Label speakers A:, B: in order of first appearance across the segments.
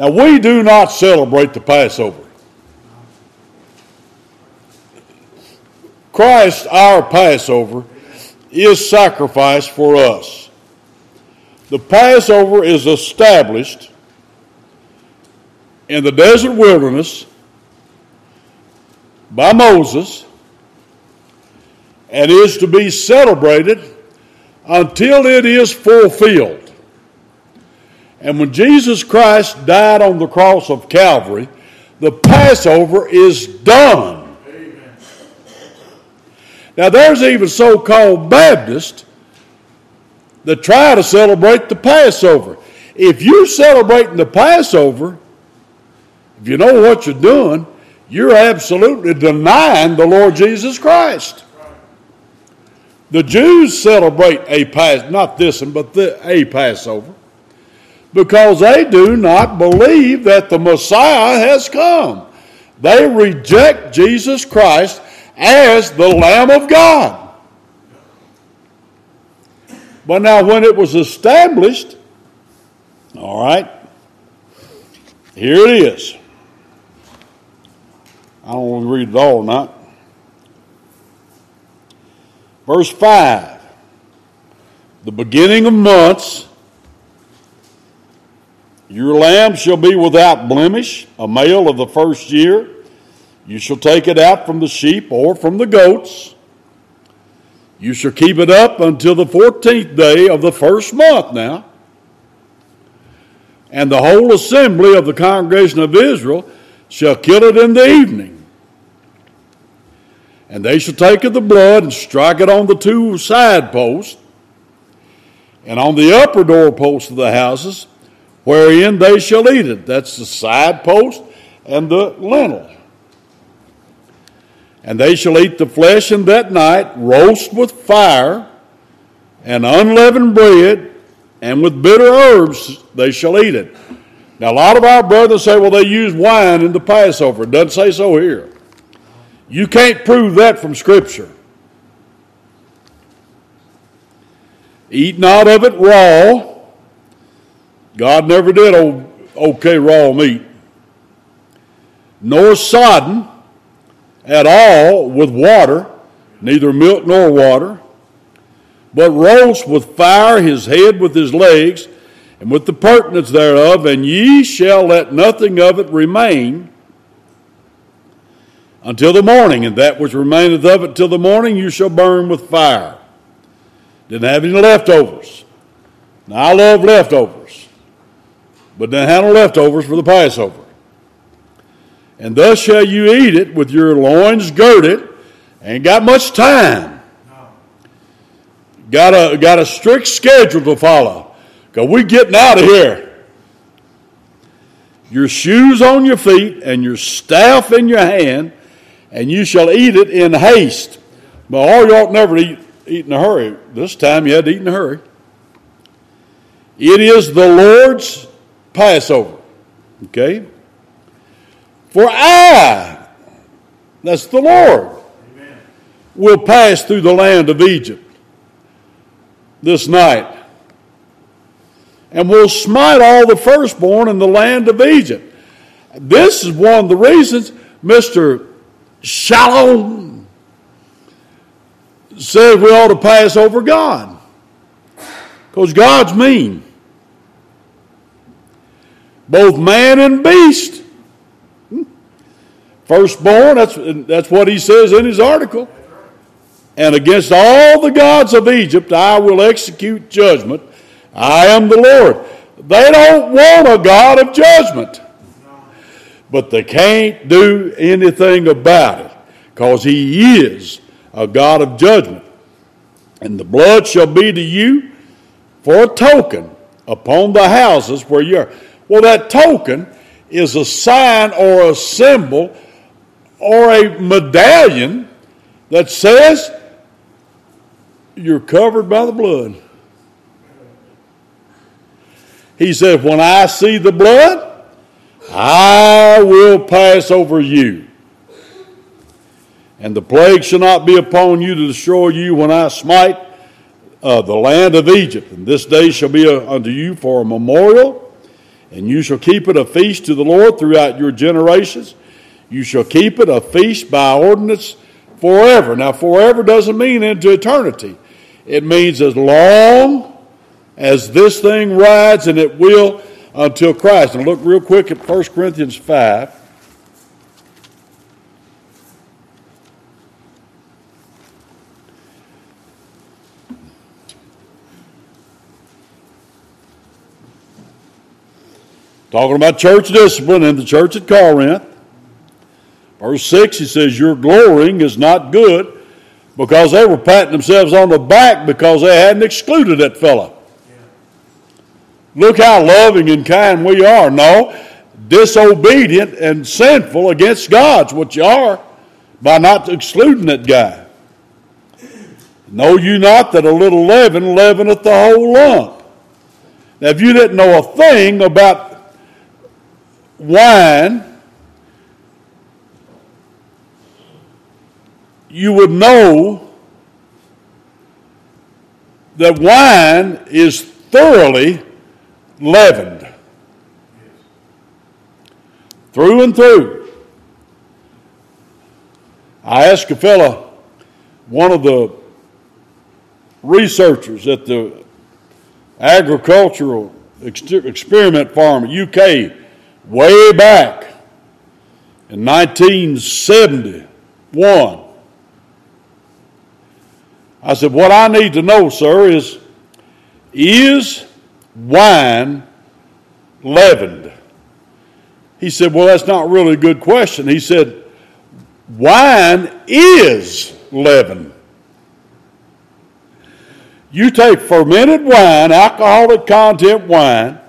A: Now, we do not celebrate the Passover. Christ, our Passover, is sacrificed for us. The Passover is established in the desert wilderness by Moses and is to be celebrated until it is fulfilled. And when Jesus Christ died on the cross of Calvary, the Passover is done. Now, there's even so called Baptists that try to celebrate the Passover. If you're celebrating the Passover, if you know what you're doing, you're absolutely denying the Lord Jesus Christ. The Jews celebrate a Passover, not this one, but the, a Passover because they do not believe that the Messiah has come. They reject Jesus Christ as the Lamb of God. But now, when it was established, all right, here it is. I don't want to read it all not. Verse 5 The beginning of months your lamb shall be without blemish, a male of the first year. You shall take it out from the sheep or from the goats. You shall keep it up until the 14th day of the first month now. And the whole assembly of the congregation of Israel shall kill it in the evening. And they shall take of the blood and strike it on the two side posts and on the upper door posts of the houses wherein they shall eat it. That's the side post and the lintel. And they shall eat the flesh in that night, roast with fire, and unleavened bread, and with bitter herbs they shall eat it. Now, a lot of our brothers say, well, they use wine in the Passover. It doesn't say so here. You can't prove that from Scripture. Eat not of it raw, God never did okay raw meat, nor sodden at all with water, neither milk nor water, but roast with fire his head with his legs, and with the purtenance thereof, and ye shall let nothing of it remain until the morning, and that which remaineth of it till the morning you shall burn with fire. Didn't have any leftovers. Now I love leftovers but then have no leftovers for the Passover. And thus shall you eat it with your loins girded. Ain't got much time. Got a, got a strict schedule to follow. Because we getting out of here. Your shoes on your feet and your staff in your hand, and you shall eat it in haste. But all you ought never eat, eat in a hurry. This time you had to eat in a hurry. It is the Lord's Passover. Okay? For I, that's the Lord, Amen. will pass through the land of Egypt this night and will smite all the firstborn in the land of Egypt. This is one of the reasons Mr. Shalom said we ought to pass over God because God's mean both man and beast. Hmm. Firstborn, that's, that's what he says in his article. And against all the gods of Egypt I will execute judgment. I am the Lord. They don't want a God of judgment. But they can't do anything about it because he is a God of judgment. And the blood shall be to you for a token upon the houses where you are. Well, that token is a sign or a symbol or a medallion that says you're covered by the blood. He said, When I see the blood, I will pass over you. And the plague shall not be upon you to destroy you when I smite uh, the land of Egypt. And this day shall be a, uh, unto you for a memorial and you shall keep it a feast to the Lord throughout your generations. You shall keep it a feast by ordinance forever. Now, forever doesn't mean into eternity, it means as long as this thing rides, and it will until Christ. And look real quick at 1 Corinthians 5. Talking about church discipline in the church at Corinth. Verse 6, he says, Your glorying is not good because they were patting themselves on the back because they hadn't excluded that fellow. Look how loving and kind we are. No, disobedient and sinful against God's what you are by not excluding that guy. Know you not that a little leaven leaveneth the whole lump. Now, if you didn't know a thing about wine, you would know that wine is thoroughly leavened through and through. I asked a fellow, one of the researchers at the agricultural experiment farm at UK way back in 1971. I said, What I need to know, sir, is is wine leavened? He said, Well, that's not really a good question. He said, Wine is leaven. You take fermented wine, alcoholic content wine,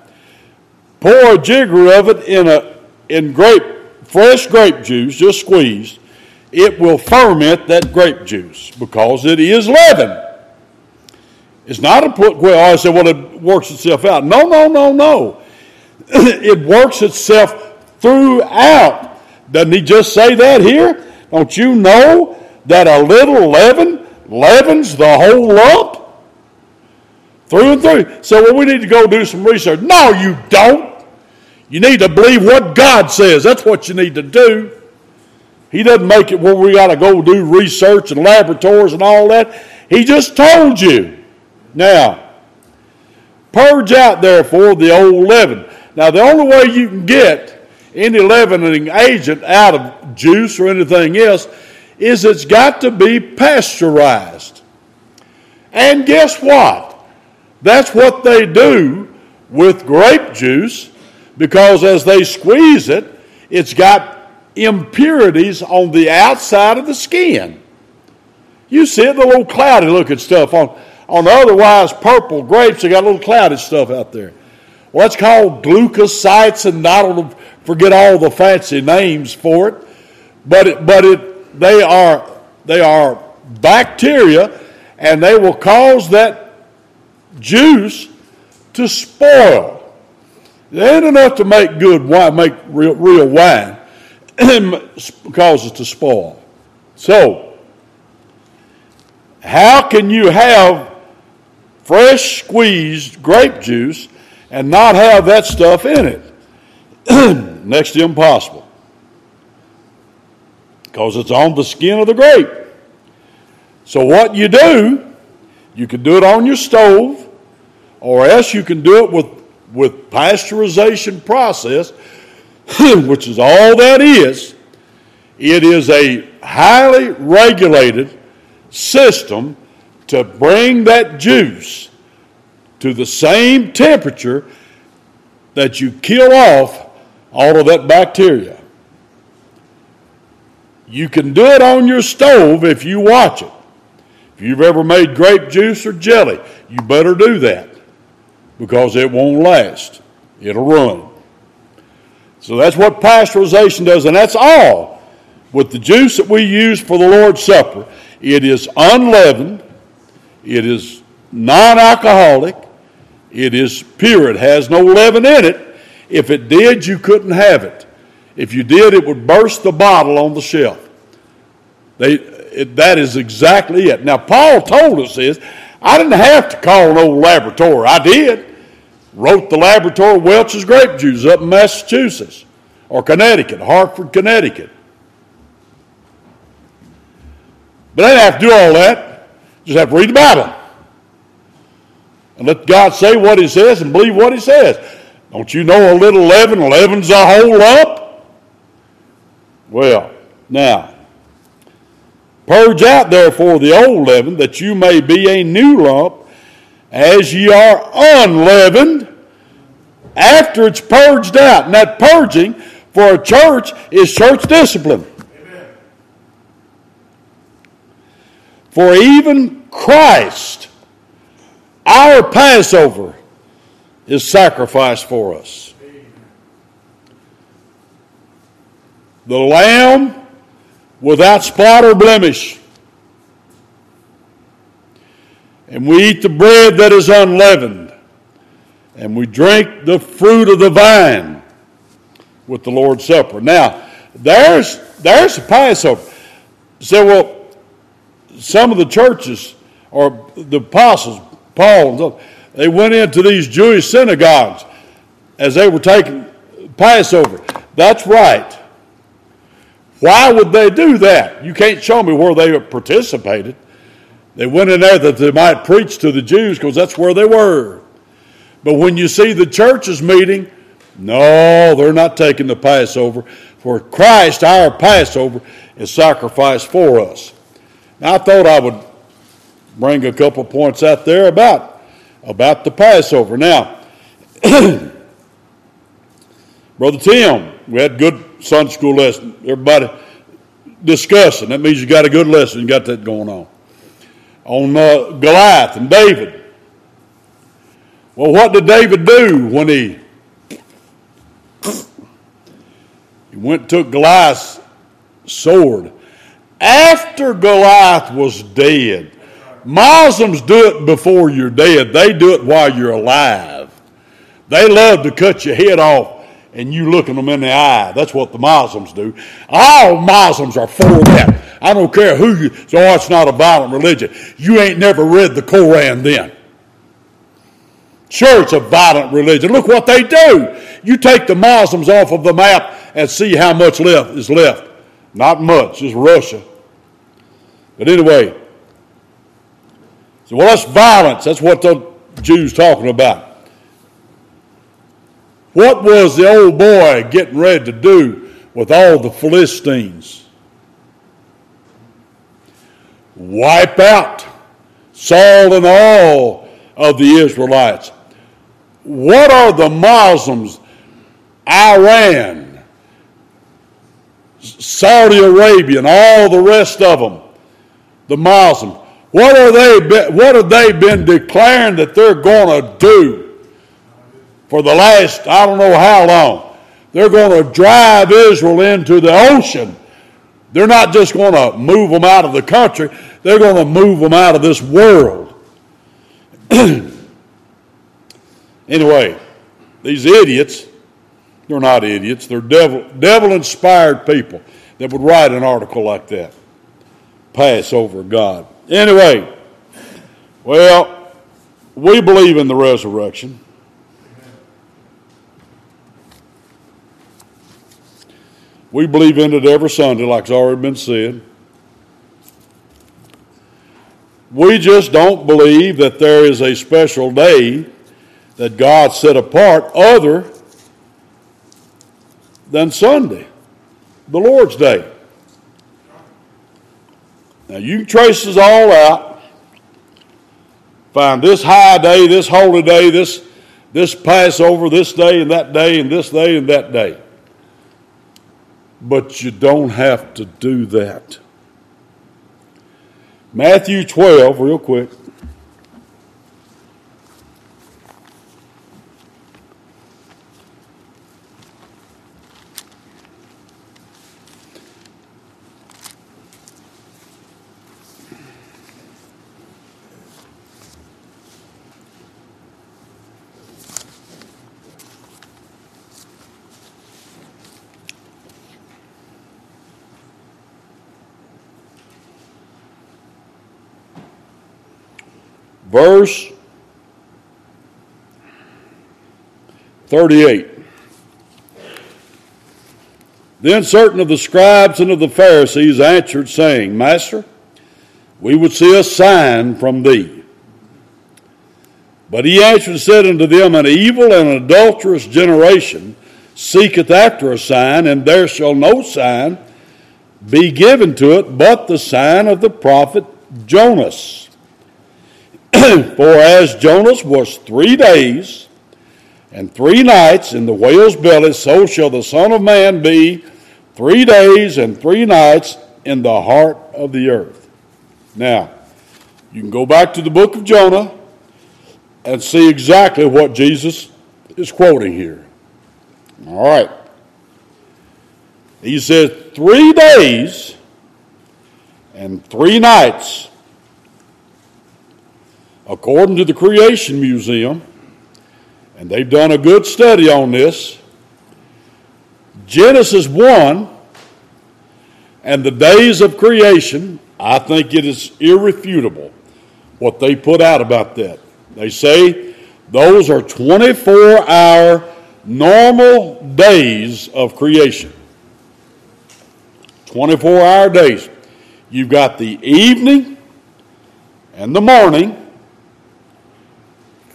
A: pour a jigger of it in a in grape fresh grape juice, just squeezed, it will ferment that grape juice because it is leaven. It's not a put well. I said, well, it works itself out. No, no, no, no. it works itself throughout. Doesn't he just say that here? Don't you know that a little leaven leavens the whole lump? Through and through. So, well, we need to go do some research. No, you don't. You need to believe what God says. That's what you need to do. He doesn't make it where we got to go do research and laboratories and all that. He just told you. Now, purge out therefore the old leaven. Now, the only way you can get any leavening agent out of juice or anything else is it's got to be pasteurized. And guess what? That's what they do with grape juice because as they squeeze it, it's got impurities on the outside of the skin. You see it, the little cloudy looking stuff on, on otherwise purple grapes, they got little cloudy stuff out there. Well, that's called glucosites, and I don't forget all the fancy names for it. But it, but it, they are they are bacteria, and they will cause that juice to spoil. They ain't enough to make good wine, make real, real wine, cause it to spoil. So, how can you have fresh squeezed grape juice and not have that stuff in it? Next to impossible. Because it's on the skin of the grape. So, what you do, you can do it on your stove, or else you can do it with with pasteurization process, which is all that is, it is a highly regulated system to bring that juice to the same temperature that you kill off all of that bacteria. You can do it on your stove if you watch it. If you've ever made grape juice or jelly, you better do that because it won't last. It'll ruin. So that's what pasteurization does, and that's all with the juice that we use for the Lord's Supper. It is unleavened, it is non alcoholic, it is pure, it has no leaven in it. If it did, you couldn't have it. If you did, it would burst the bottle on the shelf. They, it, that is exactly it. Now, Paul told us this. I didn't have to call an old laboratory. I did wrote the laboratory Welch's grape juice up in Massachusetts or Connecticut, Hartford, Connecticut. But they didn't have to do all that. Just have to read the Bible. And let God say what He says and believe what He says. Don't you know a little leaven leavens a whole lump? Well, now, purge out therefore the old leaven that you may be a new lump as ye are unleavened after it's purged out. And that purging for a church is church discipline. Amen. For even Christ, our Passover, is sacrificed for us. Amen. The Lamb without spot or blemish and we eat the bread that is unleavened, and we drink the fruit of the vine with the Lord's Supper. Now, there's there's the Passover. Say, so, well, some of the churches or the apostles, Paul, they went into these Jewish synagogues as they were taking Passover. That's right. Why would they do that? You can't show me where they participated. They went in there that they might preach to the Jews because that's where they were. But when you see the churches meeting, no, they're not taking the Passover, for Christ, our Passover, is sacrificed for us. Now, I thought I would bring a couple points out there about, about the Passover. Now, Brother Tim, we had good Sunday school lesson. Everybody discussing. That means you got a good lesson. You got that going on on uh, Goliath and David. Well, what did David do when he, he went took Goliath's sword? After Goliath was dead, Muslims do it before you're dead. They do it while you're alive. They love to cut your head off and you looking them in the eye. That's what the Muslims do. All Muslims are for that. I don't care who you, so it's not a violent religion. You ain't never read the Koran then. Sure, it's a violent religion. Look what they do. You take the Muslims off of the map and see how much left is left. Not much, Just Russia. But anyway, so well, that's violence. That's what the Jews talking about. What was the old boy getting ready to do with all the Philistines? Wipe out Saul and all of the Israelites. What are the Muslims, Iran, Saudi Arabia, and all the rest of them? The Muslims. What are they? What have they been declaring that they're going to do? for the last I don't know how long. They're going to drive Israel into the ocean. They're not just going to move them out of the country, they're going to move them out of this world. anyway, these idiots, they're not idiots, they're devil, devil inspired people that would write an article like that. Pass over God. Anyway, well, we believe in the resurrection. We believe in it every Sunday, like it's already been said. We just don't believe that there is a special day that God set apart other than Sunday, the Lord's Day. Now you can trace this all out, find this high day, this holy day, this, this Passover, this day and that day, and this day and that day but you don't have to do that. Matthew 12, real quick. verse 38. Then certain of the scribes and of the Pharisees answered, saying, Master, we would see a sign from thee. But he answered and said unto them, An evil and adulterous generation seeketh after a sign, and there shall no sign be given to it but the sign of the prophet Jonas. For as Jonas was three days and three nights in the whale's belly, so shall the Son of Man be three days and three nights in the heart of the earth. Now, you can go back to the book of Jonah and see exactly what Jesus is quoting here. All right. He said, three days and three nights according to the Creation Museum, and they've done a good study on this, Genesis 1 and the days of creation, I think it is irrefutable what they put out about that. They say those are 24 hour normal days of creation. 24 hour days. You've got the evening and the morning,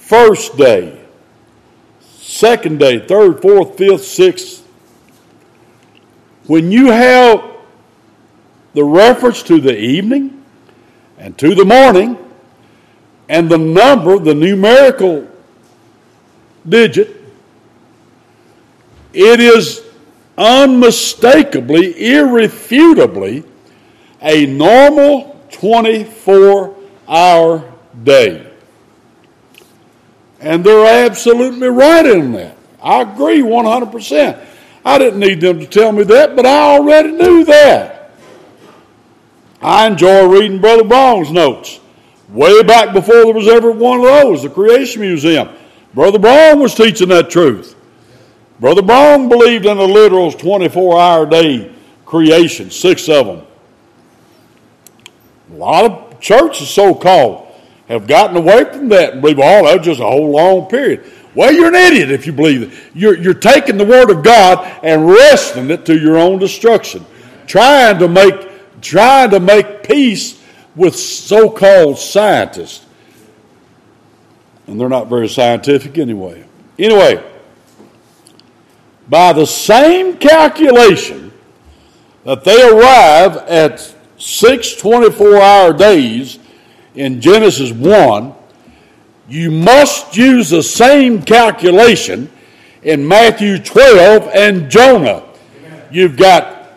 A: first day, second day, third, fourth, fifth, sixth, when you have the reference to the evening and to the morning and the number, the numerical digit, it is unmistakably, irrefutably a normal 24 hour day. And they're absolutely right in that. I agree 100%. I didn't need them to tell me that, but I already knew that. I enjoy reading Brother Brown's notes. Way back before there was ever one of those, the Creation Museum. Brother Brown was teaching that truth. Brother Brown believed in the literal 24 hour day creation, six of them. A lot of churches, so called, have gotten away from that and believe, all oh, that was just a whole long period. Well, you're an idiot if you believe it. You're, you're taking the Word of God and wrestling it to your own destruction, trying to make, trying to make peace with so called scientists. And they're not very scientific anyway. Anyway, by the same calculation that they arrive at six 24 hour days in Genesis 1, you must use the same calculation in Matthew 12 and Jonah. You've got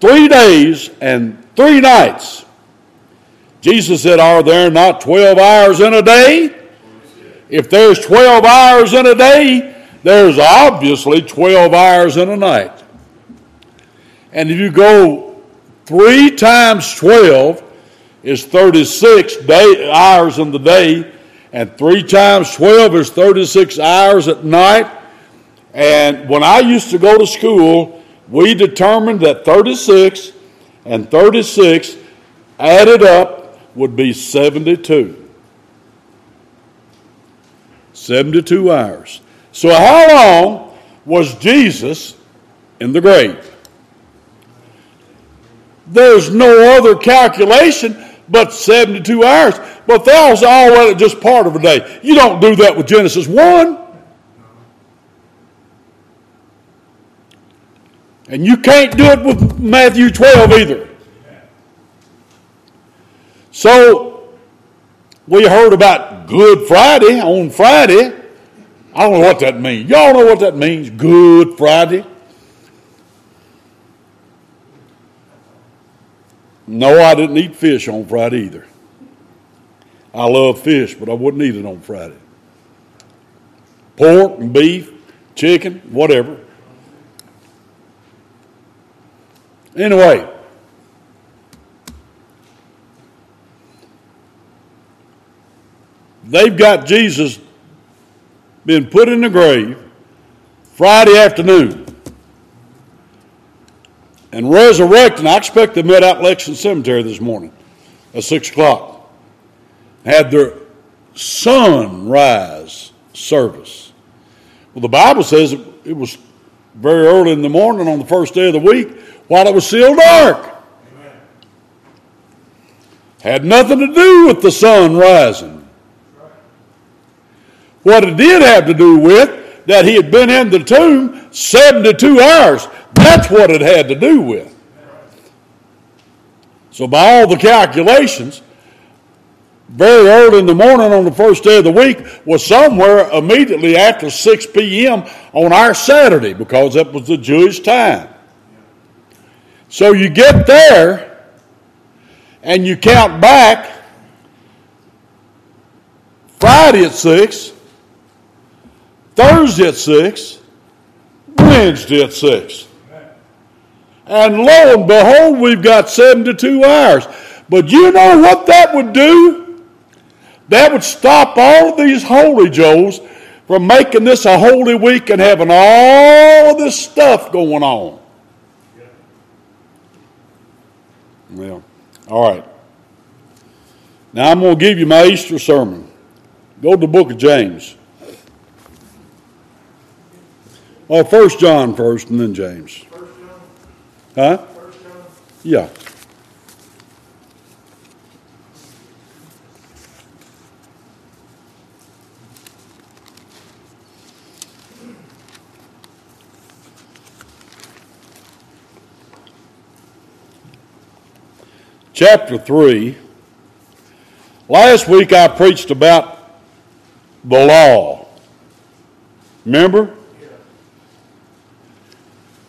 A: three days and three nights. Jesus said, Are there not 12 hours in a day? If there's 12 hours in a day, there's obviously 12 hours in a night. And if you go three times 12, is 36 day, hours in the day, and 3 times 12 is 36 hours at night. And when I used to go to school, we determined that 36 and 36 added up would be 72. 72 hours. So, how long was Jesus in the grave? There's no other calculation but 72 hours. But there's already just part of a day. You don't do that with Genesis 1. And you can't do it with Matthew 12 either. So, we heard about Good Friday on Friday. I don't know what that means. Y'all know what that means, Good Friday. No, I didn't eat fish on Friday either. I love fish, but I wouldn't eat it on Friday. Pork and beef, chicken, whatever. Anyway, they've got Jesus been put in the grave Friday afternoon and resurrecting. I expect them at Appalachian Cemetery this morning at 6 o'clock. Had their sunrise service. Well, the Bible says it was very early in the morning on the first day of the week while it was still dark. Amen. Had nothing to do with the sun rising. What it did have to do with, that he had been in the tomb 72 hours. That's what it had to do with. So, by all the calculations, very early in the morning on the first day of the week was somewhere immediately after 6 p.m. on our Saturday because that was the Jewish time. So you get there and you count back Friday at 6, Thursday at 6, Wednesday at 6. And lo and behold, we've got 72 hours. But you know what that would do? That would stop all of these holy joes from making this a holy week and having all of this stuff going on. Well, all right. Now I'm going to give you my Easter sermon. Go to the book of James. Well, first John first and then James. Huh? Yeah. Chapter 3. Last week I preached about the law. Remember?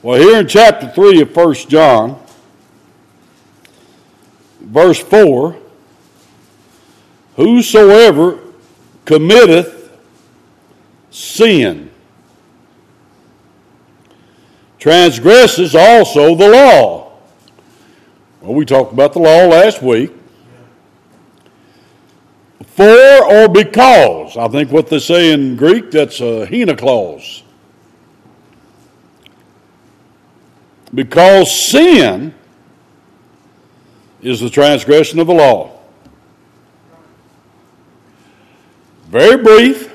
A: Well, here in chapter 3 of 1 John, verse 4 Whosoever committeth sin transgresses also the law. Well, we talked about the law last week. For or because, I think what they say in Greek, that's a hina clause. Because sin is the transgression of the law. Very brief.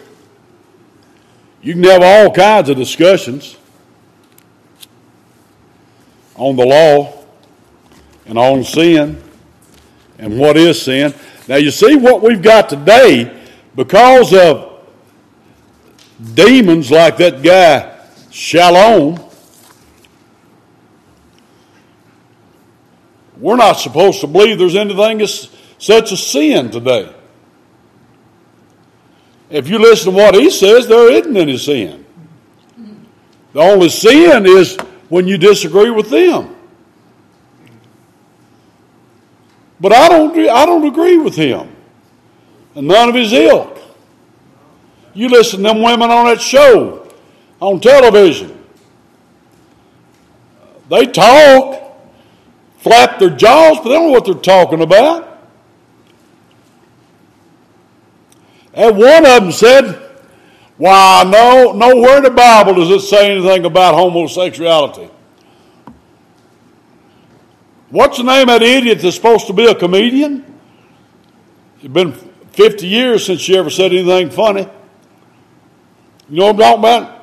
A: You can have all kinds of discussions on the law and on sin and what is sin. Now, you see what we've got today because of demons like that guy, Shalom We're not supposed to believe there's anything as, such as sin today. If you listen to what he says, there isn't any sin. The only sin is when you disagree with them. But I don't, I don't agree with him and none of his ilk. You listen to them women on that show on television, they talk flap their jaws, but they don't know what they're talking about. And one of them said, Why, no, nowhere in the Bible does it say anything about homosexuality. What's the name of that idiot that's supposed to be a comedian? It's been 50 years since she ever said anything funny. You know what I'm talking about?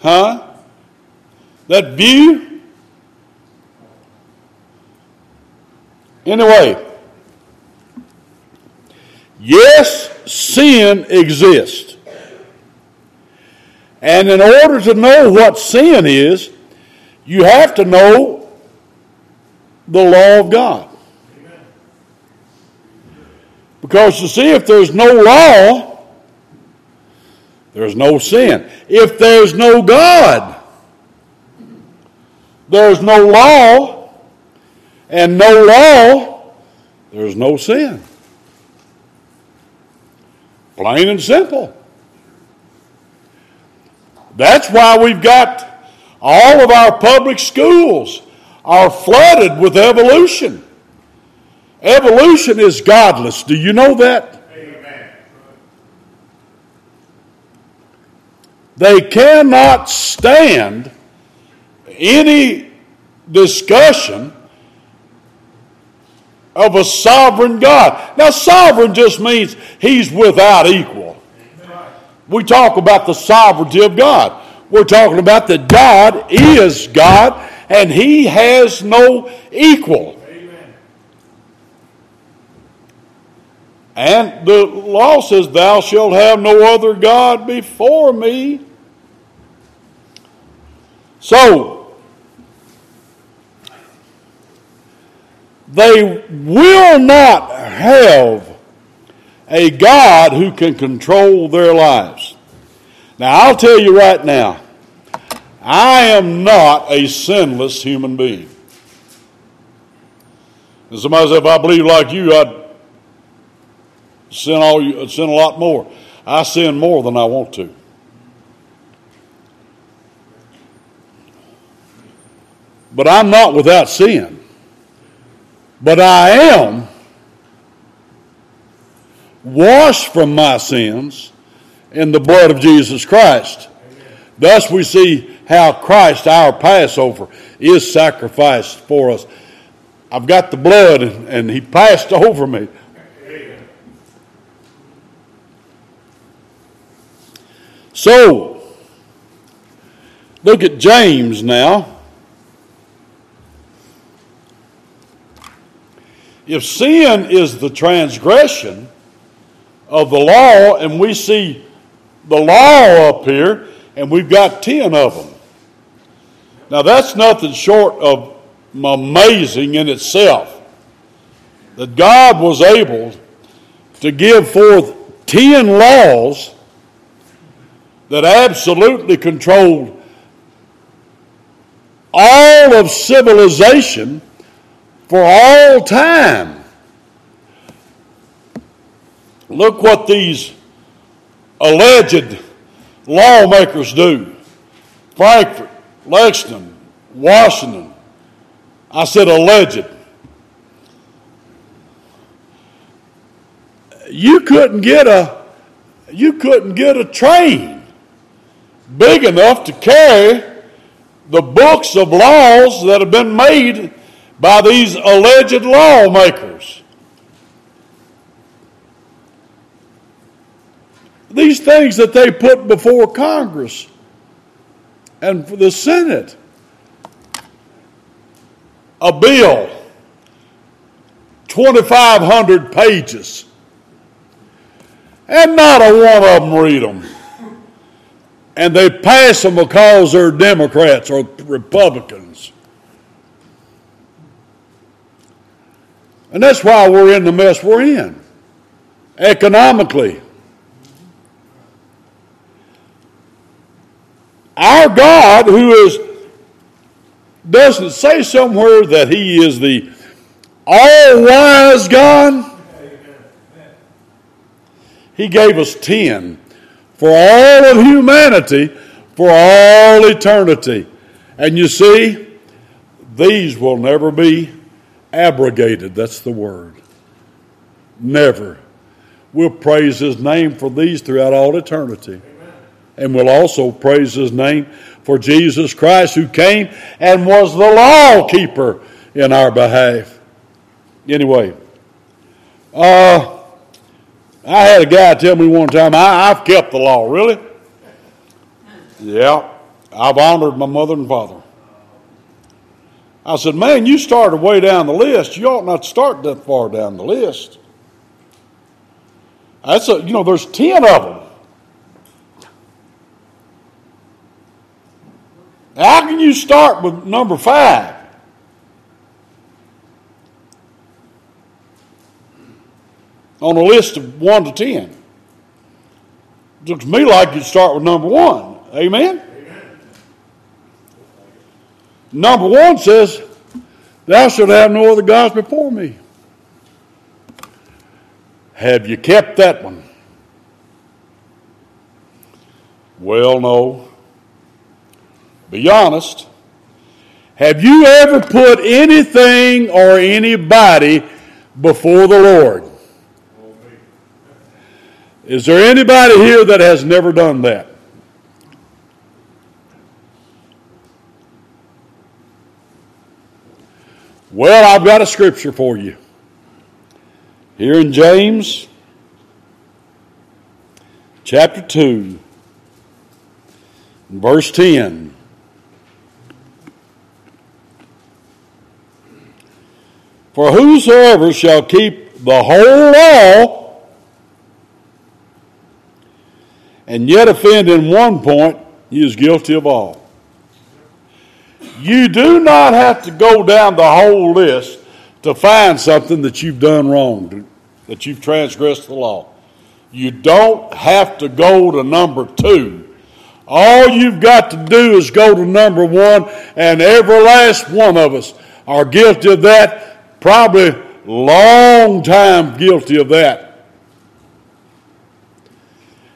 A: Huh? that view. Anyway, yes, sin exists. And in order to know what sin is, you have to know the law of God. Because to see if there's no law, there's no sin. If there's no God, there's no law, and no law, there's no sin. Plain and simple. That's why we've got all of our public schools are flooded with evolution. Evolution is godless. Do you know that? Amen. They cannot stand any discussion of a sovereign God. Now, sovereign just means he's without equal. We talk about the sovereignty of God. We're talking about that God is God and he has no equal. And the law says, Thou shalt have no other God before me. So, They will not have a God who can control their lives. Now, I'll tell you right now, I am not a sinless human being. And somebody said, if I believe like you, I'd sin, all, you, I'd sin a lot more. I sin more than I want to. But I'm not without sin. But I am washed from my sins in the blood of Jesus Christ. Amen. Thus, we see how Christ, our Passover, is sacrificed for us. I've got the blood, and, He passed over me. Amen. So, look at James now. If sin is the transgression of the law, and we see the law up here, and we've got 10 of them. Now, that's nothing short of amazing in itself that God was able to give forth 10 laws that absolutely controlled all of civilization for all time. Look what these alleged lawmakers do Frankfort, Lexington, Washington. I said alleged. You couldn't get a you couldn't get a train big enough to carry the books of laws that have been made by these alleged lawmakers. These things that they put before Congress and for the Senate a bill, 2,500 pages, and not a one of them read them. And they pass them because they're Democrats or Republicans. And that's why we're in the mess we're in economically. Our God, who is, doesn't say somewhere that He is the all wise God. He gave us 10 for all of humanity for all eternity. And you see, these will never be abrogated. That's the word. Never. We'll praise his name for these throughout all eternity. Amen. And we'll also praise his name for Jesus Christ who came and was the law keeper in our behalf. Anyway, uh, I had a guy tell me one time, I, I've kept the law. Really? Yeah, I've honored my mother and father. I said, Man, you started way down the list. You ought not start that far down the list. That's a, you know, there's 10 of them. How can you start with number five? On a list of one to ten. It looks to me like you start with number one. Amen? Number one says, Thou shalt have no other gods before me. Have you kept that one? Well, no. Be honest. Have you ever put anything or anybody before the Lord? Is there anybody here that has never done that? Well, I've got a scripture for you. Here in James chapter 2, verse 10. For whosoever shall keep the whole law and yet offend in one point, he is guilty of all. You do not have to go down the whole list to find something that you've done wrong, that you've transgressed the law. You don't have to go to number two. All you've got to do is go to number one, and every last one of us are guilty of that, probably long time guilty of that.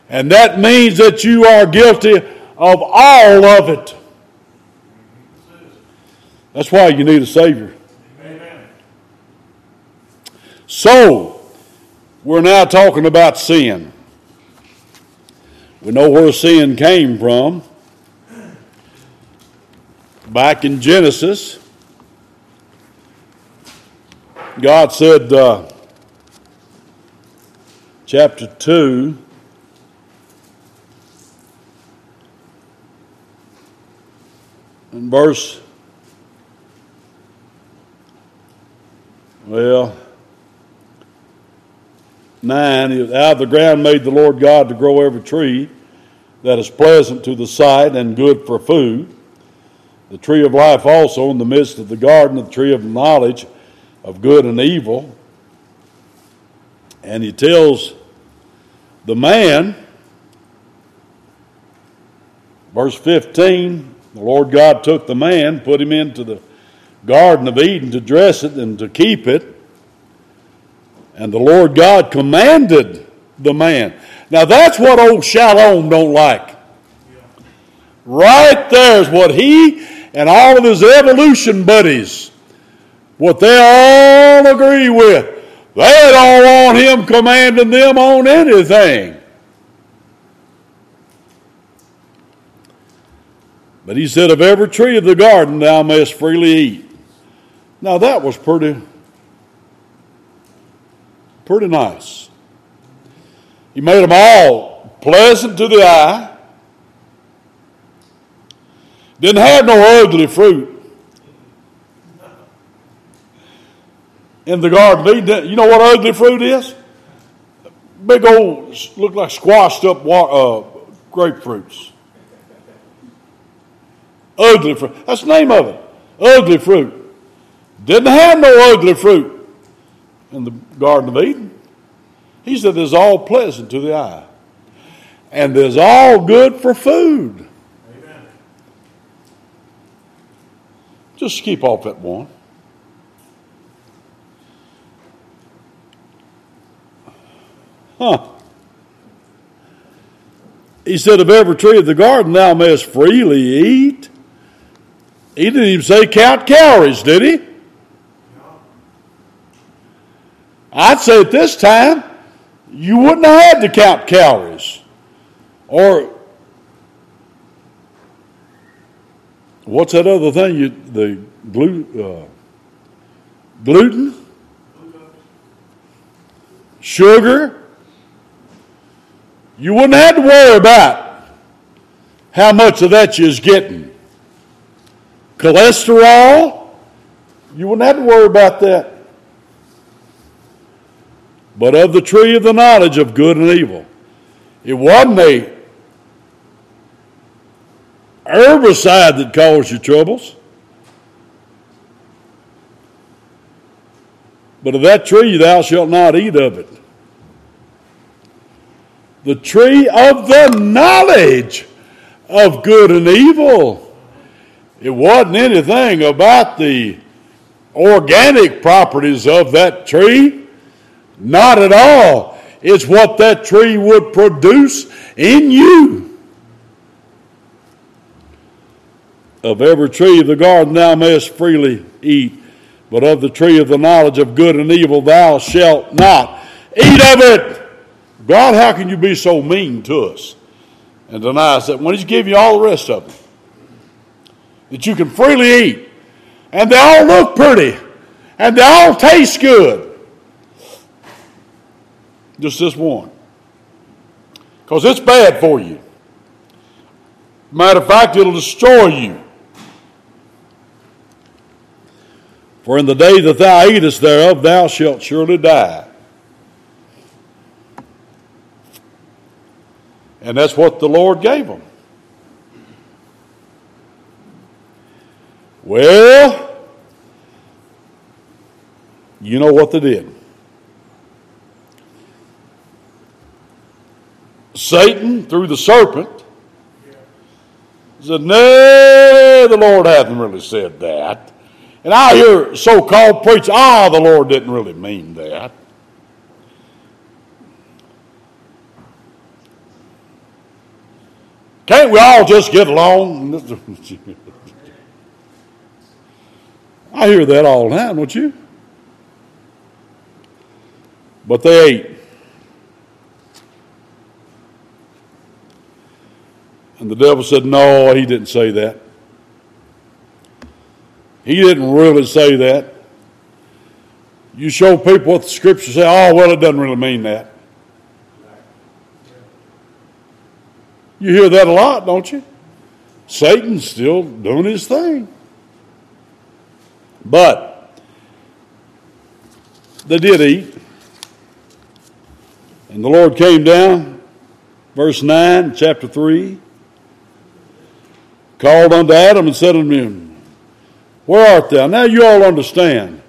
A: And that means that you are guilty of all of it. That's why you need a Savior. Amen. So, we're now talking about sin. We know where sin came from. Back in Genesis, God said, uh, chapter 2, and verse Well, nine is out of the ground made the Lord God to grow every tree that is pleasant to the sight and good for food. The tree of life also in the midst of the garden, the tree of knowledge of good and evil. And he tells the man, verse 15, the Lord God took the man, put him into the Garden of Eden to dress it and to keep it. And the Lord God commanded the man. Now that's what old Shalom don't like. Right there's what he and all of his evolution buddies, what they all agree with. They don't want him commanding them on anything. But he said, Of every tree of the garden thou mayest freely eat. Now that was pretty pretty nice. He made them all pleasant to the eye. Didn't have no ugly fruit in the garden. You know what ugly fruit is? Big old, look like squashed up uh, grapefruits. Ugly fruit. That's the name of it. Ugly fruit didn't have no ugly fruit in the Garden of Eden. He said there's all pleasant to the eye, and there's all good for food. Amen. Just keep off that one. Huh. He said, Of every tree of the garden thou mayest freely eat. He didn't even say count calories, did he? I'd say at this time, you wouldn't have had to count calories. Or what's that other thing? You, the glu, uh, gluten, sugar. You wouldn't have to worry about how much of that you're getting. Cholesterol. You wouldn't have to worry about that but of the tree of the knowledge of good and evil. It wasn't a herbicide that caused your troubles. But of that tree thou shalt not eat of it. The tree of the knowledge of good and evil. It wasn't anything about the organic properties of that tree. Not at all. It's what that tree would produce in you. Of every tree of the garden thou mayest freely eat, but of the tree of the knowledge of good and evil thou shalt not eat of it. God, how can you be so mean to us and deny us that when He's given you all the rest of them that you can freely eat? And they all look pretty and they all taste good. Just this one. Because it's bad for you. Matter of fact, it'll destroy you. For in the day that thou eatest thereof, thou shalt surely die. And that's what the Lord gave them. Well, you know what they did. Satan, through the serpent, said, Nay, the Lord hasn't really said that. And I hear so called preach, Ah, the Lord didn't really mean that. Can't we all just get along? I hear that all the time, don't you? But they ate And the devil said, No, he didn't say that. He didn't really say that. You show people what the scriptures say, oh, well, it doesn't really mean that. You hear that a lot, don't you? Satan's still doing his thing. But they did eat. And the Lord came down, verse 9, chapter 3 called unto Adam and said unto him, Where art thou? Now you all understand.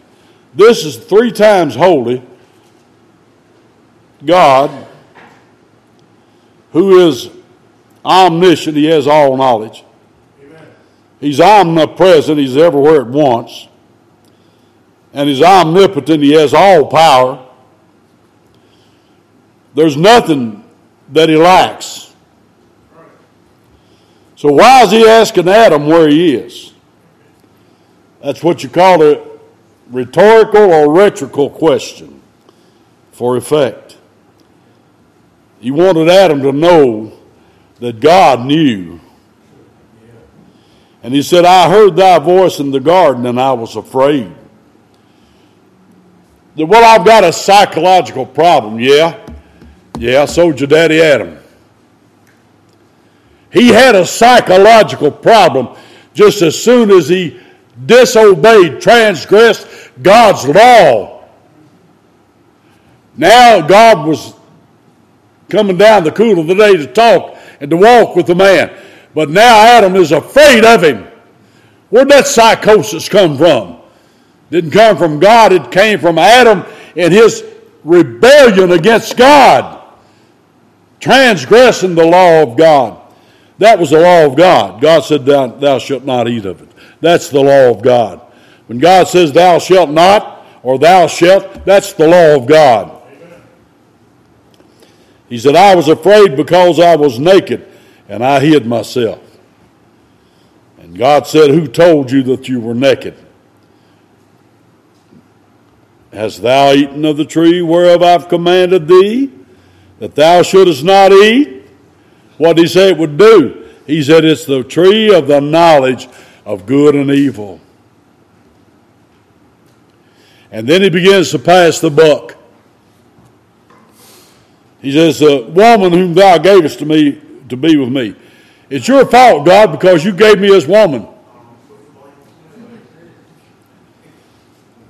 A: This is three times holy God who is omniscient. He has all knowledge. Amen. He's omnipresent. He's everywhere at once. And he's omnipotent. He has all power. There's nothing that he lacks. So why is he asking Adam where he is? That's what you call a rhetorical or rhetorical question for effect. He wanted Adam to know that God knew. And he said, I heard thy voice in the garden and I was afraid. Well, I've got a psychological problem. Yeah. Yeah, sold your Daddy Adam. He had a psychological problem. Just as soon as he disobeyed, transgressed God's law, now God was coming down the cool of the day to talk and to walk with the man. But now Adam is afraid of him. Where'd that psychosis come from? Didn't come from God, it came from Adam and his rebellion against God, transgressing the law of God. That was the law of God. God said, Thou, thou shalt not eat of it. That's the law of God. When God says, Thou shalt not, or Thou shalt, that's the law of God. Amen. He said, I was afraid because I was naked and I hid myself. And God said, Who told you that you were naked? Hast thou eaten of the tree whereof I've commanded thee that thou shouldest not eat? What did he say it would do? He said it's the tree of the knowledge of good and evil. And then he begins to pass the buck. He says, The woman whom thou gavest to me to be with me. It's your fault, God, because you gave me this woman.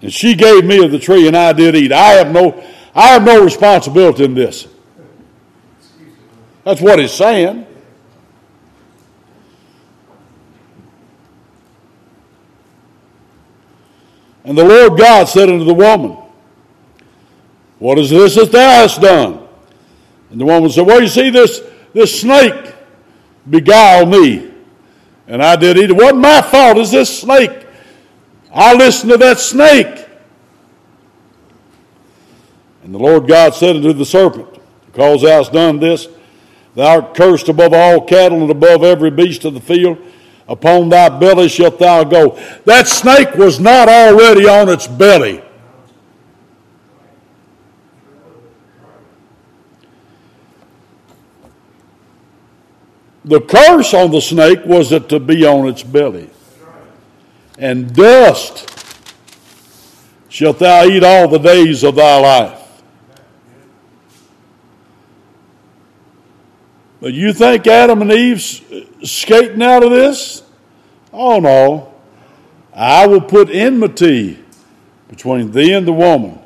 A: And she gave me of the tree and I did eat. I have no I have no responsibility in this. That's what he's saying. And the Lord God said unto the woman, What is this that thou hast done? And the woman said, Well, you see, this, this snake beguiled me, and I did eat it. wasn't my fault, is this snake. I listened to that snake. And the Lord God said unto the serpent, Because thou hast done this, Thou art cursed above all cattle and above every beast of the field. Upon thy belly shalt thou go. That snake was not already on its belly. The curse on the snake was it to be on its belly. And dust shalt thou eat all the days of thy life. But you think Adam and Eve's skating out of this? Oh no. I will put enmity between thee and the woman.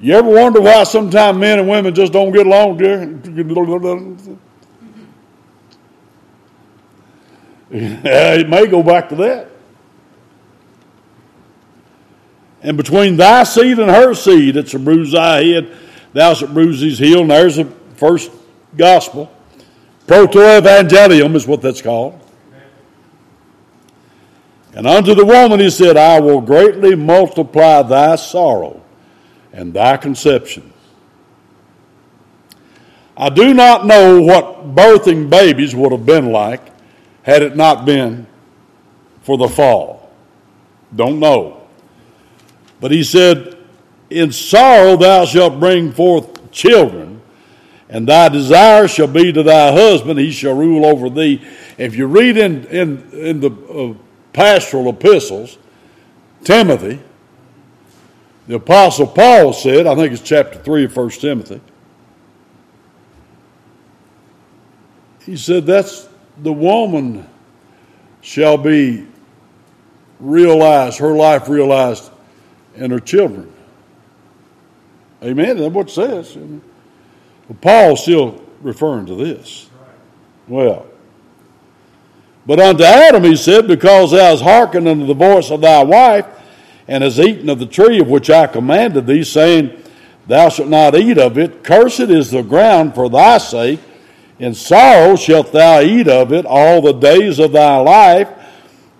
A: You ever wonder why sometimes men and women just don't get along, dear? it may go back to that. And between thy seed and her seed, it's a bruise thy head, thou shalt bruise his heel. And there's the first gospel. Protoevangelium is what that's called. And unto the woman he said, I will greatly multiply thy sorrow and thy conception. I do not know what birthing babies would have been like had it not been for the fall. Don't know. But he said, In sorrow thou shalt bring forth children, and thy desire shall be to thy husband, he shall rule over thee. If you read in, in, in the uh, pastoral epistles, Timothy, the Apostle Paul said, I think it's chapter 3 of 1 Timothy, he said, That's the woman shall be realized, her life realized, and her children. Amen. That's what it says. But Paul's still referring to this. Well, but unto Adam he said, Because thou hast hearkened unto the voice of thy wife, and hast eaten of the tree of which I commanded thee, saying, Thou shalt not eat of it. Cursed is the ground for thy sake. In sorrow shalt thou eat of it all the days of thy life.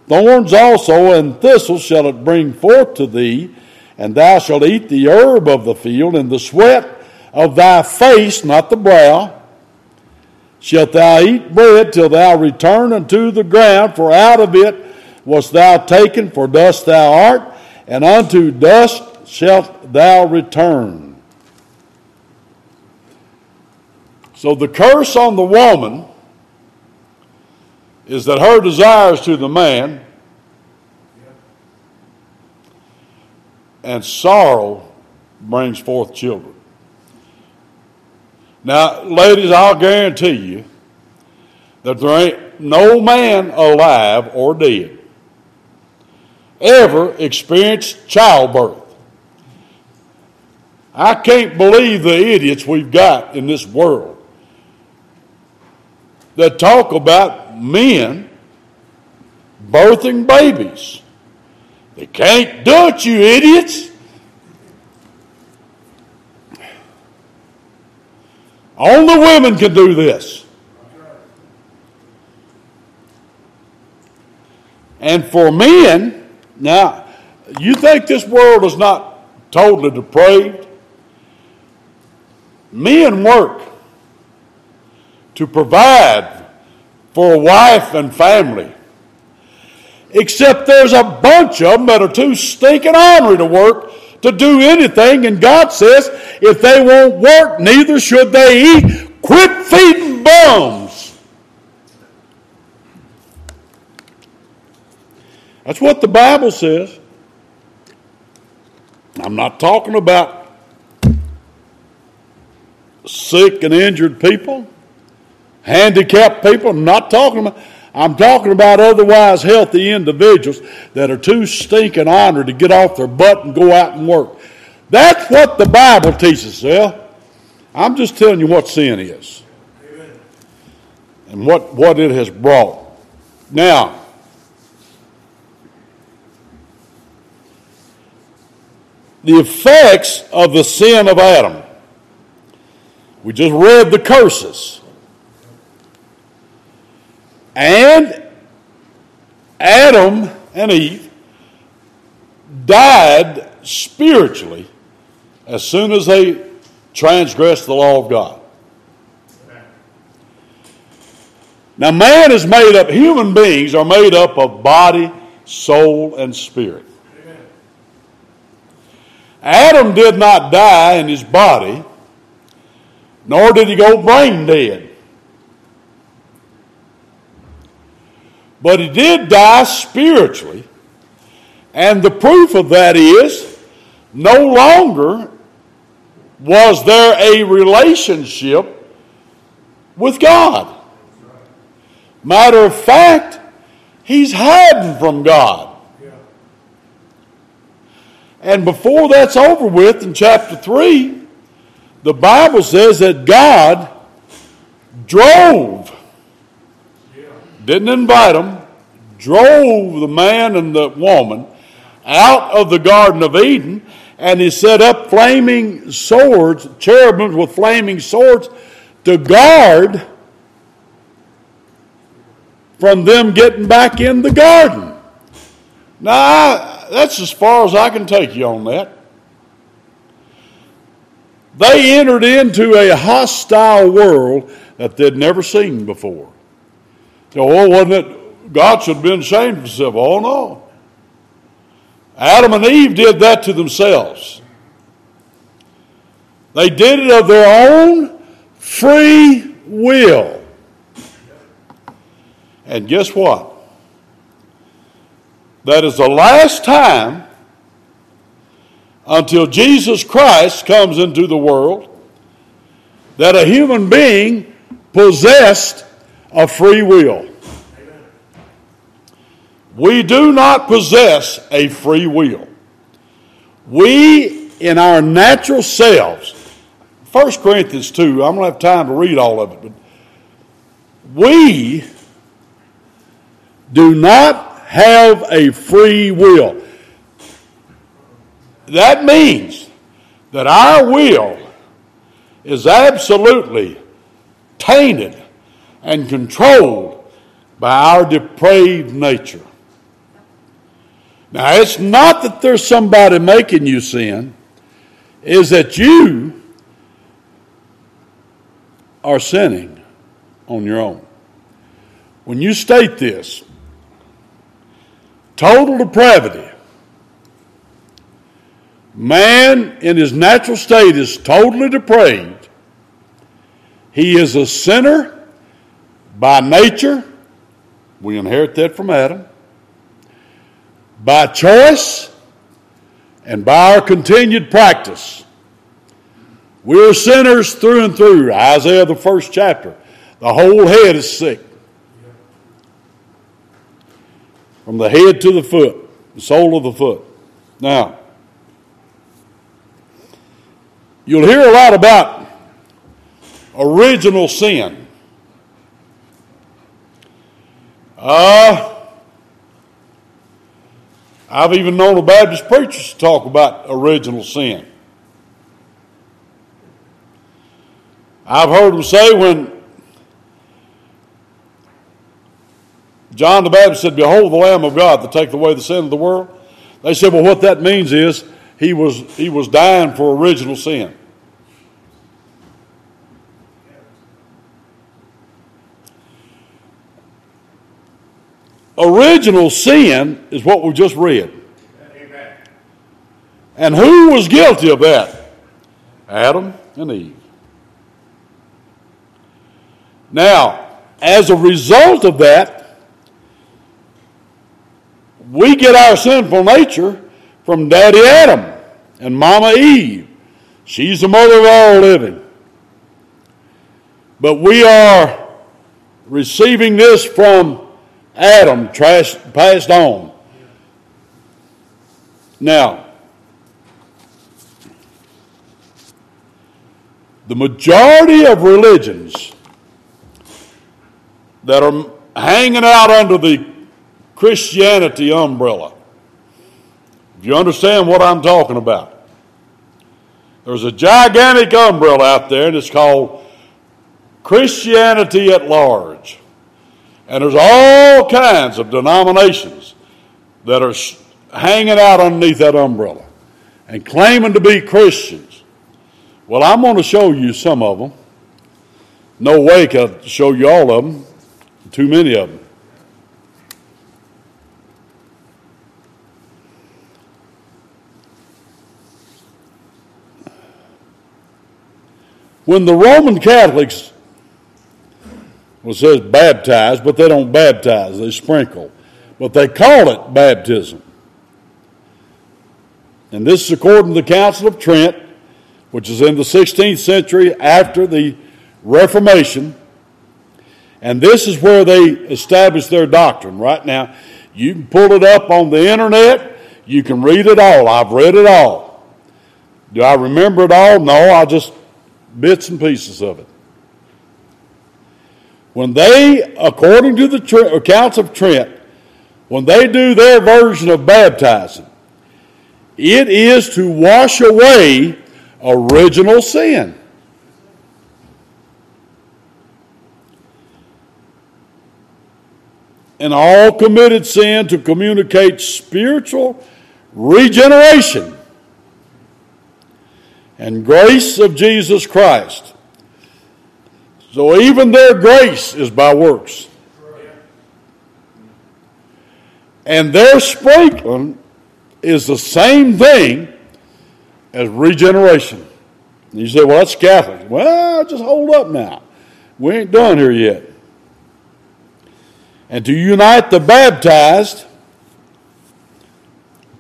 A: Thorns also and thistles shall it bring forth to thee, and thou shalt eat the herb of the field, and the sweat of thy face, not the brow, shalt thou eat bread till thou return unto the ground, for out of it wast thou taken, for dust thou art, and unto dust shalt thou return. So the curse on the woman is that her desires to the man and sorrow brings forth children. Now, ladies, I'll guarantee you that there ain't no man alive or dead ever experienced childbirth. I can't believe the idiots we've got in this world that talk about men birthing babies. They can't do it, you idiots. Only women can do this. And for men, now, you think this world is not totally depraved? Men work to provide for a wife and family. Except there's a bunch of them that are too stinking ornery to work to do anything. And God says, if they won't work, neither should they eat. Quit feeding bums. That's what the Bible says. I'm not talking about sick and injured people, handicapped people. I'm not talking about. I'm talking about otherwise healthy individuals that are too stinking honored to get off their butt and go out and work. That's what the Bible teaches, Zell. I'm just telling you what sin is Amen. and what, what it has brought. Now, the effects of the sin of Adam. We just read the curses. And Adam and Eve died spiritually as soon as they transgressed the law of God. Now, man is made up, human beings are made up of body, soul, and spirit. Adam did not die in his body, nor did he go brain dead. But he did die spiritually. And the proof of that is no longer was there a relationship with God. Matter of fact, he's hiding from God. And before that's over with, in chapter 3, the Bible says that God drove didn't invite them, drove the man and the woman out of the Garden of Eden, and he set up flaming swords, cherubims with flaming swords, to guard from them getting back in the garden. Now, I, that's as far as I can take you on that. They entered into a hostile world that they'd never seen before. Oh, wasn't it? God should have been ashamed of himself. Oh, no. Adam and Eve did that to themselves. They did it of their own free will. And guess what? That is the last time until Jesus Christ comes into the world that a human being possessed of free will. We do not possess a free will. We, in our natural selves, 1 Corinthians 2, I'm going to have time to read all of it, but we do not have a free will. That means that our will is absolutely tainted and controlled by our depraved nature. Now, it's not that there's somebody making you sin, is that you are sinning on your own. When you state this, total depravity, man in his natural state is totally depraved. He is a sinner by nature, we inherit that from Adam. By choice, and by our continued practice. We are sinners through and through. Isaiah, the first chapter. The whole head is sick. From the head to the foot, the sole of the foot. Now, you'll hear a lot about original sin. Uh, I've even known a Baptist preachers talk about original sin. I've heard them say when John the Baptist said, Behold the Lamb of God that take away the sin of the world. They said, Well, what that means is he was, he was dying for original sin. original sin is what we just read. Amen. And who was guilty of that? Adam and Eve. Now, as a result of that, we get our sinful nature from Daddy Adam and Mama Eve. She's the mother of all living. But we are receiving this from Adam passed on. Now, the majority of religions that are hanging out under the Christianity umbrella, if you understand what I'm talking about, there's a gigantic umbrella out there, and it's called Christianity at Large. And there's all kinds of denominations that are hanging out underneath that umbrella and claiming to be Christians. Well, I'm going to show you some of them. No way can I show you all of them, too many of them. When the Roman Catholics well, it says baptize, but they don't baptize, they sprinkle. But they call it baptism. And this is according to the Council of Trent, which is in the 16th century after the Reformation. And this is where they established their doctrine right now. You can pull it up on the internet. You can read it all. I've read it all. Do I remember it all? No, I just bits and pieces of it. When they, according to the Council of Trent, when they do their version of baptizing, it is to wash away original sin. and all committed sin to communicate spiritual regeneration and grace of Jesus Christ. So even their grace is by works. And their sprinkling is the same thing as regeneration. And you say, well, that's Catholic. Well, just hold up now. We ain't done here yet. And to unite the baptized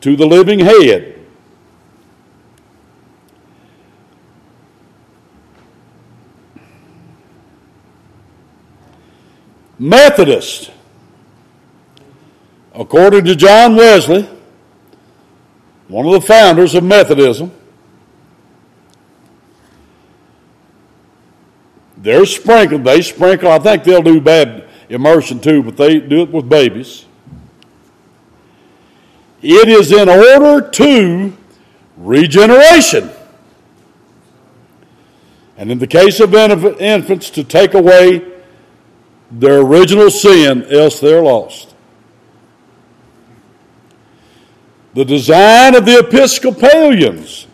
A: to the living head. Methodist. According to John Wesley, one of the founders of Methodism, they're sprinkled. They sprinkle. I think they'll do bad immersion too, but they do it with babies. It is in order to regeneration. And in the case of infants, to take away their original sin, else they're lost. The design of the Episcopalians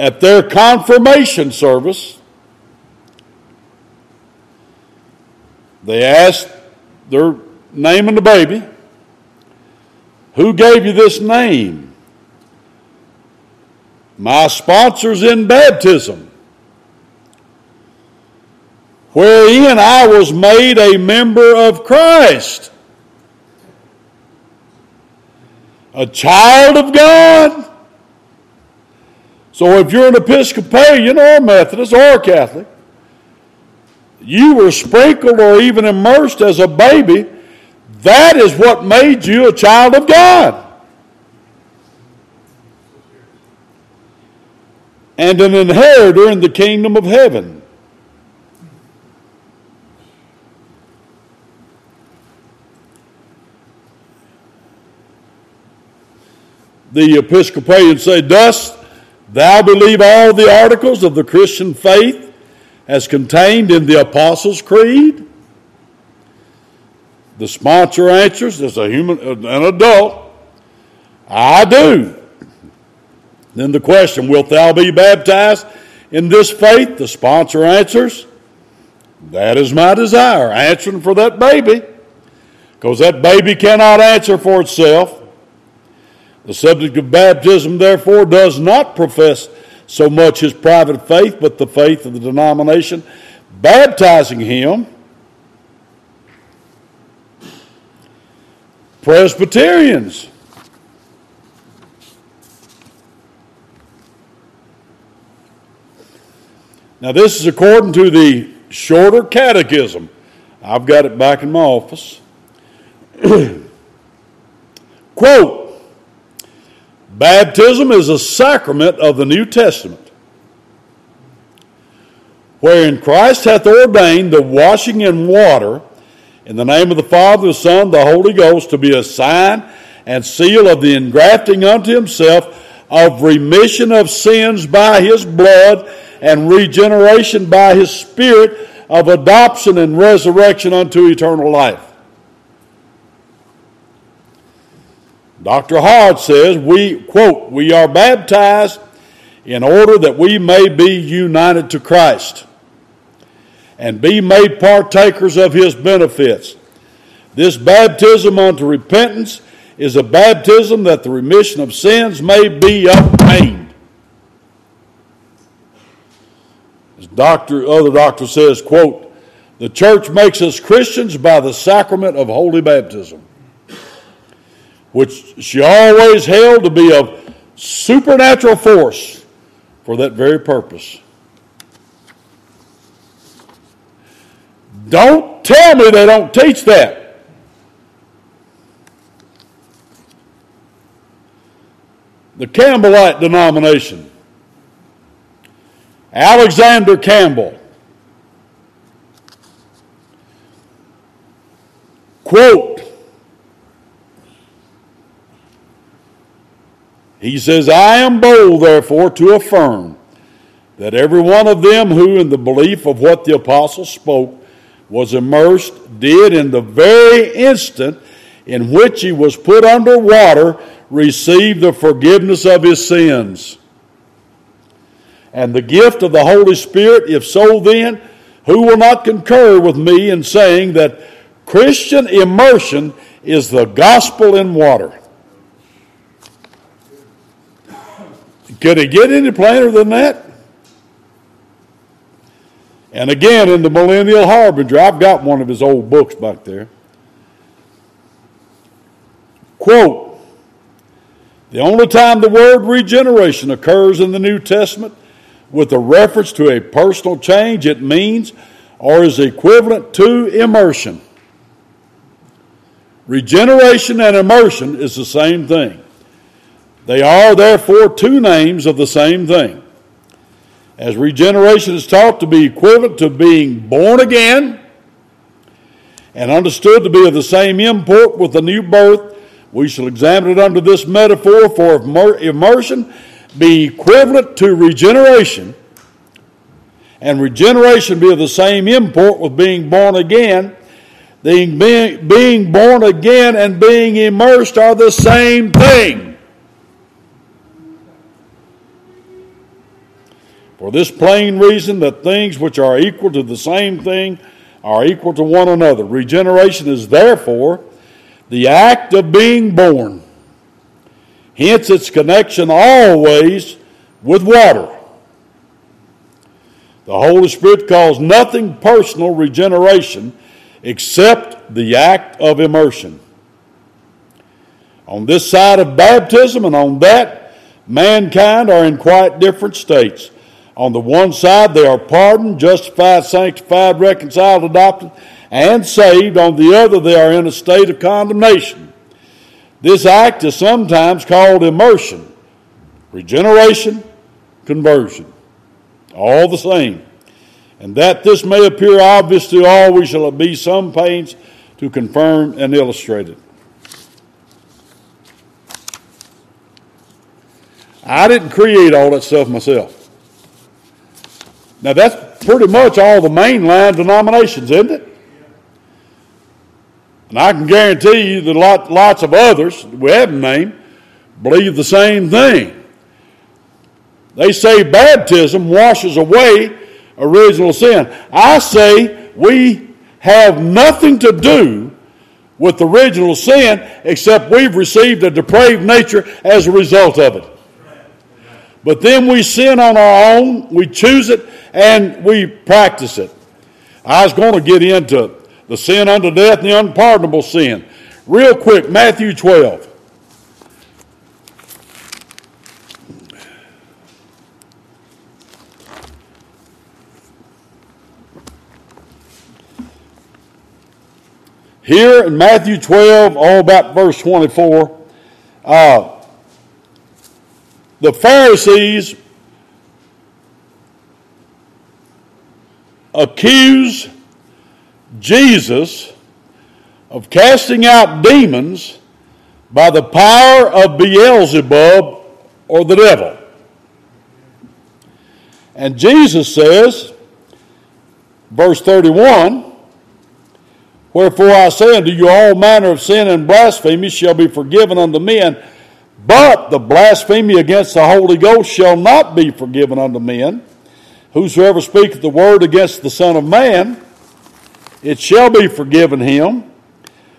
A: at their confirmation service, they asked their name and the baby, Who gave you this name? my sponsors in baptism, wherein I was made a member of Christ, a child of God. So if you're an Episcopalian or Methodist or Catholic, you were sprinkled or even immersed as a baby. That is what made you a child of God. and an inheritor in the kingdom of heaven. The Episcopalians say, Dost thou believe all the articles of the Christian faith as contained in the Apostles' Creed? The sponsor answers, as a human, an adult, I do. Then the question, Wilt thou be baptized in this faith? The sponsor answers, That is my desire. Answering for that baby, because that baby cannot answer for itself. The subject of baptism, therefore, does not profess so much his private faith, but the faith of the denomination, baptizing him. Presbyterians Now, this is according to the shorter catechism. I've got it back in my office. Quote Baptism is a sacrament of the New Testament, wherein Christ hath ordained the washing in water in the name of the Father, the Son, the Holy Ghost to be a sign and seal of the engrafting unto himself of remission of sins by his blood and regeneration by his Spirit of adoption and resurrection unto eternal life. Dr. Hard says, we, quote, we are baptized in order that we may be united to Christ and be made partakers of his benefits. This baptism unto repentance is a baptism that the remission of sins may be obtained. doctor, other doctor says, quote, the church makes us Christians by the sacrament of holy baptism, which she always held to be a supernatural force for that very purpose. Don't tell me they don't teach that. The Campbellite denomination Alexander Campbell. Quote, he says, I am bold, therefore, to affirm that every one of them who, in the belief of what the apostle spoke, was immersed, did in the very instant in which he was put under water, receive the forgiveness of his sins and the gift of the Holy Spirit, if so then, who will not concur with me in saying that Christian immersion is the gospel in water? Could it get any plainer than that? And again, in the Millennial Harbinger, I've got one of his old books back there. Quote The only time the word regeneration occurs in the New Testament with a reference to a personal change, it means or is equivalent to immersion. Regeneration and immersion is the same thing. They are therefore two names of the same thing. As regeneration is taught to be equivalent to being born again and understood to be of the same import with the new birth, we shall examine it under this metaphor for immersion be equivalent to regeneration, and regeneration be of the same import with being born again, being, being born again and being immersed are the same thing. For this plain reason that things which are equal to the same thing are equal to one another. Regeneration is therefore the act of being born hence its connection always with water. The Holy Spirit calls nothing personal regeneration except the act of immersion. On this side of baptism and on that, mankind are in quite different states. On the one side, they are pardoned, justified, sanctified, reconciled, adopted, and saved. On the other, they are in a state of condemnation. This act is sometimes called immersion, regeneration, conversion. All the same. And that this may appear obvious to all, we shall be some pains to confirm and illustrate it. I didn't create all that stuff myself. Now, that's pretty much all the mainline denominations, isn't it? And I can guarantee you that lot, lots of others we haven't named believe the same thing. They say baptism washes away original sin. I say we have nothing to do with original sin except we've received a depraved nature as a result of it. But then we sin on our own, we choose it, and we practice it. I was going to get into the sin unto death the unpardonable sin. Real quick, Matthew 12. Here in Matthew 12, all about verse 24, uh, the Pharisees accuse Jesus of casting out demons by the power of Beelzebub or the devil. And Jesus says, verse 31, Wherefore I say unto you, all manner of sin and blasphemy shall be forgiven unto men, but the blasphemy against the Holy Ghost shall not be forgiven unto men. Whosoever speaketh the word against the Son of Man, it shall be forgiven him.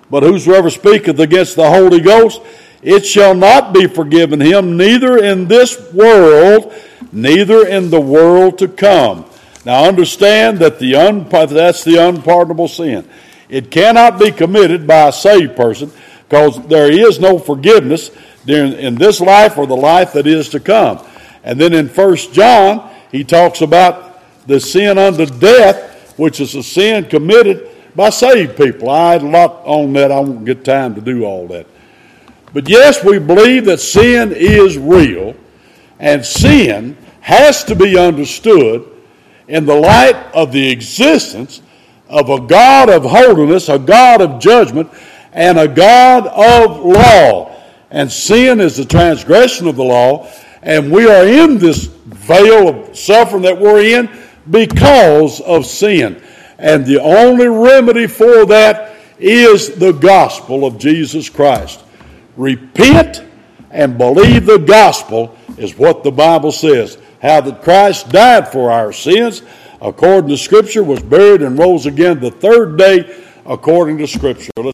A: But whosoever speaketh against the Holy Ghost, it shall not be forgiven him, neither in this world, neither in the world to come. Now understand that the un- that's the unpardonable sin. It cannot be committed by a saved person because there is no forgiveness during, in this life or the life that is to come. And then in First John, he talks about the sin unto death which is a sin committed by saved people. I had a lot on that. I won't get time to do all that. But yes, we believe that sin is real, and sin has to be understood in the light of the existence of a God of holiness, a God of judgment, and a God of law. And sin is the transgression of the law, and we are in this vale of suffering that we're in because of sin. And the only remedy for that is the gospel of Jesus Christ. Repent and believe the gospel is what the Bible says. How that Christ died for our sins according to Scripture, was buried and rose again the third day according to Scripture. Let's